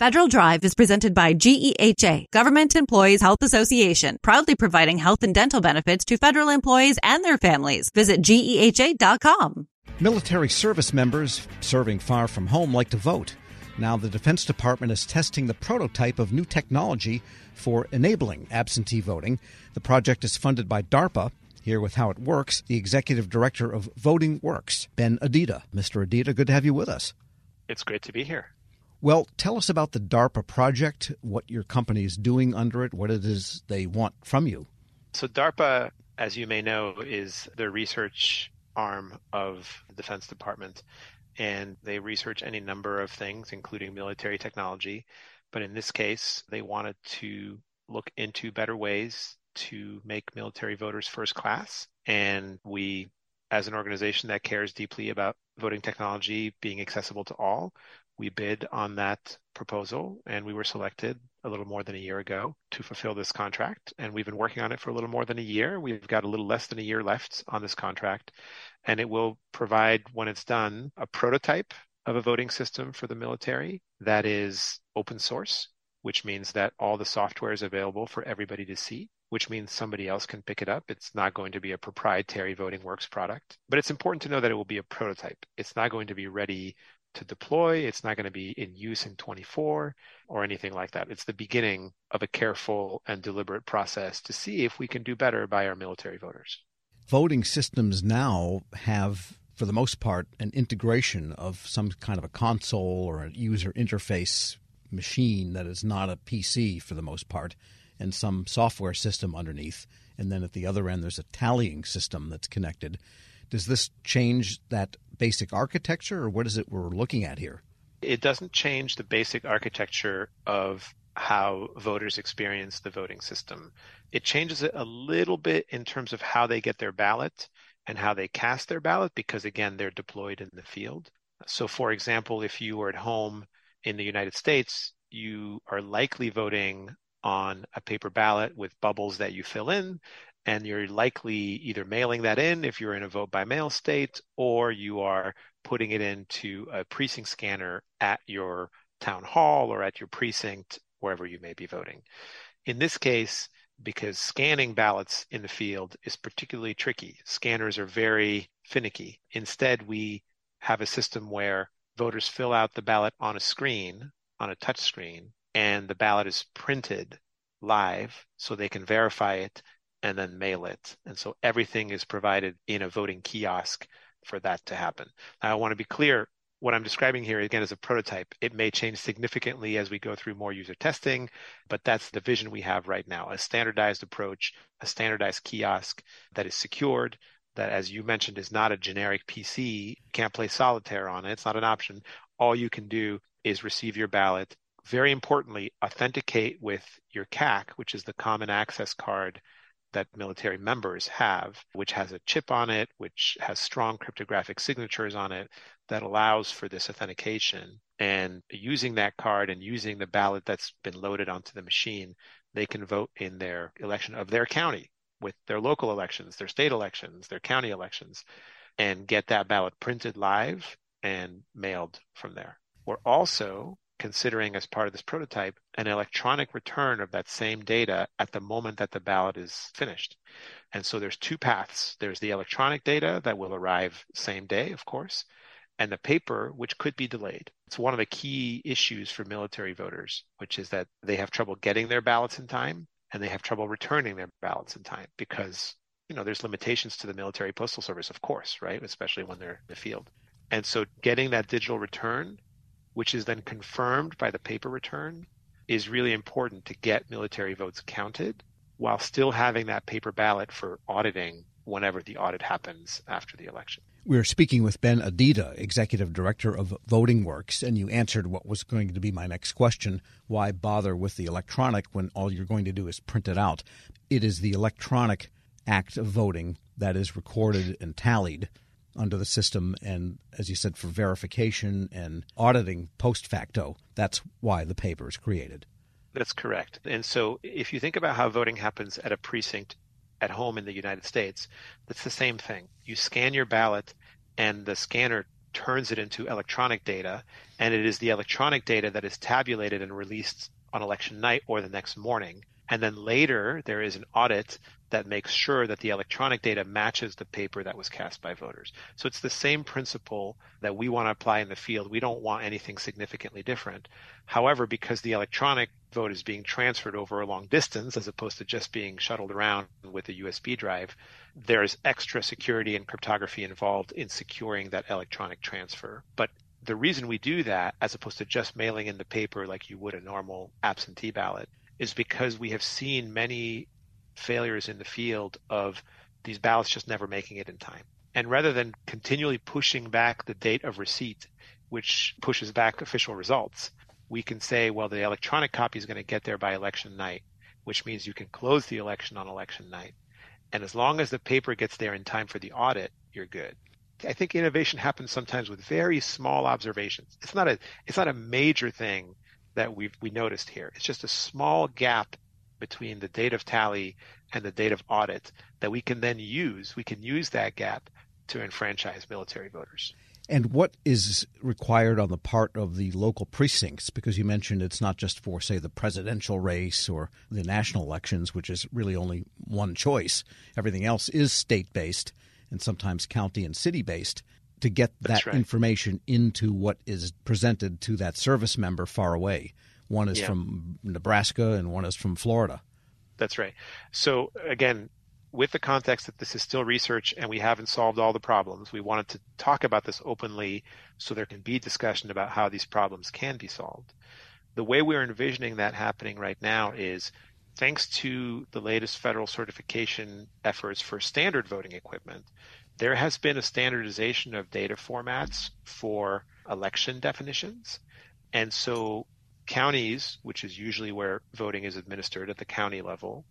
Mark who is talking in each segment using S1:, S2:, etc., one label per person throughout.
S1: Federal Drive is presented by GEHA, Government Employees Health Association, proudly providing health and dental benefits to federal employees and their families. Visit GEHA.com.
S2: Military service members serving far from home like to vote. Now, the Defense Department is testing the prototype of new technology for enabling absentee voting. The project is funded by DARPA. Here with how it works, the executive director of VotingWorks, Ben Adida. Mr. Adida, good to have you with us.
S3: It's great to be here.
S2: Well, tell us about the DARPA project, what your company is doing under it, what it is they want from you.
S3: So, DARPA, as you may know, is the research arm of the Defense Department, and they research any number of things, including military technology. But in this case, they wanted to look into better ways to make military voters first class. And we, as an organization that cares deeply about voting technology being accessible to all, we bid on that proposal and we were selected a little more than a year ago to fulfill this contract. And we've been working on it for a little more than a year. We've got a little less than a year left on this contract. And it will provide, when it's done, a prototype of a voting system for the military that is open source, which means that all the software is available for everybody to see which means somebody else can pick it up. It's not going to be a proprietary VotingWorks product, but it's important to know that it will be a prototype. It's not going to be ready to deploy. It's not going to be in use in 24 or anything like that. It's the beginning of a careful and deliberate process to see if we can do better by our military voters.
S2: Voting systems now have, for the most part, an integration of some kind of a console or a user interface machine that is not a PC for the most part, and some software system underneath. And then at the other end, there's a tallying system that's connected. Does this change that basic architecture, or what is it we're looking at here?
S3: It doesn't change the basic architecture of how voters experience the voting system. It changes it a little bit in terms of how they get their ballot and how they cast their ballot because, again, they're deployed in the field. So, for example, if you were at home in the United States, you are likely voting on a paper ballot with bubbles that you fill in and you're likely either mailing that in if you're in a vote by mail state or you are putting it into a precinct scanner at your town hall or at your precinct wherever you may be voting. In this case because scanning ballots in the field is particularly tricky scanners are very finicky. Instead we have a system where voters fill out the ballot on a screen on a touch screen and the ballot is printed live so they can verify it and then mail it. And so everything is provided in a voting kiosk for that to happen. Now, I want to be clear what I'm describing here again is a prototype. It may change significantly as we go through more user testing, but that's the vision we have right now a standardized approach, a standardized kiosk that is secured. That, as you mentioned, is not a generic PC. Can't play solitaire on it. It's not an option. All you can do is receive your ballot. Very importantly, authenticate with your CAC, which is the common access card that military members have, which has a chip on it, which has strong cryptographic signatures on it that allows for this authentication. And using that card and using the ballot that's been loaded onto the machine, they can vote in their election of their county with their local elections, their state elections, their county elections, and get that ballot printed live and mailed from there. We're also considering as part of this prototype an electronic return of that same data at the moment that the ballot is finished. And so there's two paths. There's the electronic data that will arrive same day, of course, and the paper, which could be delayed. It's one of the key issues for military voters, which is that they have trouble getting their ballots in time and they have trouble returning their ballots in time because you know there's limitations to the military postal service of course right especially when they're in the field and so getting that digital return which is then confirmed by the paper return, is really important to get military votes counted while still having that paper ballot for auditing whenever the audit happens after the election.
S2: We're speaking with Ben Adida, Executive Director of VotingWorks, and you answered what was going to be my next question. Why bother with the electronic when all you're going to do is print it out? It is the electronic act of voting that is recorded and tallied under the system. And as you said for verification and auditing post facto that's why the paper is created.
S3: That's correct. And so if you think about how voting happens at a precinct at home in the united states that's the same thing. You scan your ballot and the scanner turns it into electronic data, and it is the electronic data that is tabulated and released on election night or the next morning. And then later, there is an audit that makes sure that the electronic data matches the paper that was cast by voters. So it's the same principle that we want to apply in the field. We don't want anything significantly different. However, because the electronic vote is being transferred over a long distance as opposed to just being shuttled around with a USB drive, there's extra security and cryptography involved in securing that electronic transfer. But the reason we do that, as opposed to just mailing in the paper like you would a normal absentee ballot, is because we have seen many failures in the field of these ballots just never making it in time. And rather than continually pushing back the date of receipt, which pushes back official results, we can say, well, the electronic copy is going to get there by election night, which means you can close the election on election night. And as long as the paper gets there in time for the audit, you're good. I think innovation happens sometimes with very small observations. It's not a it's not a major thing that we've we noticed here. It's just a small gap between the date of tally and the date of audit that we can then use. We can use that gap to enfranchise military voters.
S2: And what is required on the part of the local precincts? Because you mentioned it's not just for, say, the presidential race or the national elections, which is really only one choice. Everything else is state based and sometimes county and city based to get that
S3: right.
S2: information into what is presented to that service member far away. One is
S3: yeah.
S2: from Nebraska and one is from Florida.
S3: That's right. So again, with the context that this is still research and we haven't solved all the problems, we wanted to talk about this openly so there can be discussion about how these problems can be solved. The way we're envisioning that happening right now is thanks to the latest federal certification efforts for standard voting equipment, there has been a standardization of data formats for election definitions. And so counties, which is usually where voting is administered at the county level,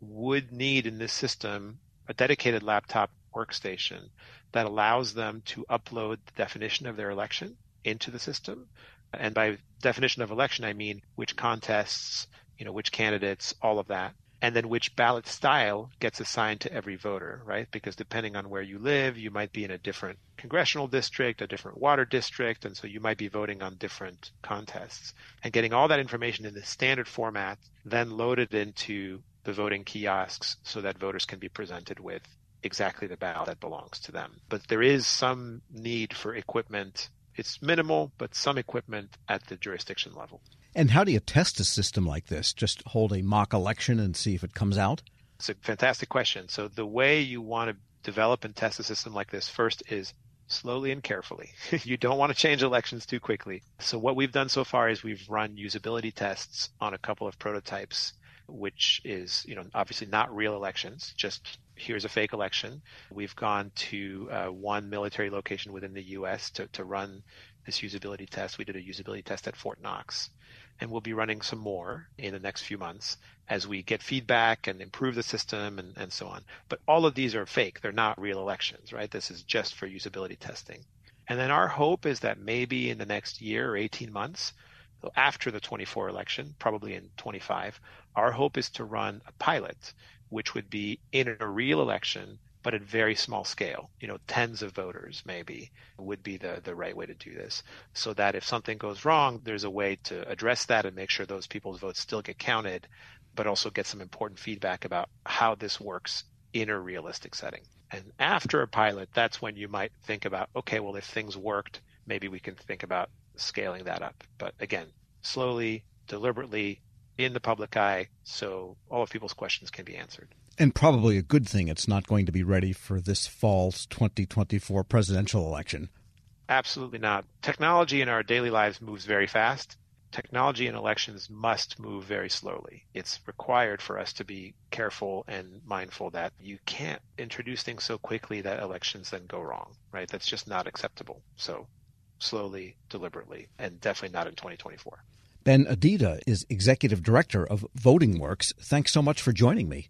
S3: would need in this system a dedicated laptop workstation that allows them to upload the definition of their election into the system. And by definition of election, I mean which contests, you know, which candidates, all of that and then which ballot style gets assigned to every voter, right? Because depending on where you live, you might be in a different congressional district, a different water district, and so you might be voting on different contests. And getting all that information in the standard format, then loaded into the voting kiosks so that voters can be presented with exactly the ballot that belongs to them. But there is some need for equipment. It's minimal, but some equipment at the jurisdiction level.
S2: And how do you test a system like this? Just hold a mock election and see if it comes out?
S3: It's a fantastic question. So, the way you want to develop and test a system like this first is slowly and carefully. you don't want to change elections too quickly. So, what we've done so far is we've run usability tests on a couple of prototypes, which is, you know, obviously not real elections, just here's a fake election. We've gone to uh, one military location within the U.S. to, to run this usability test. We did a usability test at Fort Knox and we'll be running some more in the next few months as we get feedback and improve the system and, and so on. But all of these are fake. They're not real elections, right? This is just for usability testing. And then our hope is that maybe in the next year or 18 months, after the 24 election, probably in 25, our hope is to run a pilot, which would be in a real election but at very small scale, you know, tens of voters maybe would be the, the right way to do this. So that if something goes wrong, there's a way to address that and make sure those people's votes still get counted, but also get some important feedback about how this works in a realistic setting. And after a pilot, that's when you might think about, okay, well, if things worked, maybe we can think about scaling that up. But again, slowly, deliberately, in the public eye, so all of people's questions can be answered.
S2: And probably a good thing it's not going to be ready for this fall's 2024 presidential election.
S3: Absolutely not. Technology in our daily lives moves very fast. Technology in elections must move very slowly. It's required for us to be careful and mindful that you can't introduce things so quickly that elections then go wrong, right? That's just not acceptable. So, slowly, deliberately, and definitely not in 2024.
S2: Ben Adida is executive director of VotingWorks. Thanks so much for joining me.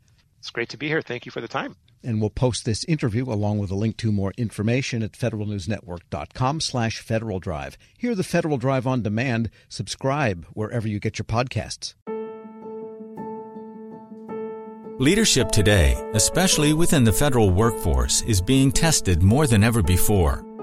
S3: It's great to be here. Thank you for the time.
S2: And we'll post this interview along with a link to more information at federalnewsnetwork.com slash Federal Drive. Hear the Federal Drive on demand. Subscribe wherever you get your podcasts.
S4: Leadership today, especially within the federal workforce, is being tested more than ever before.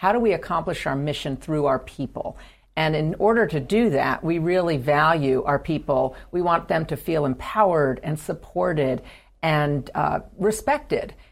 S5: how do we accomplish our mission through our people. And in order to do that, we really value our people. We want them to feel empowered and supported and uh, respected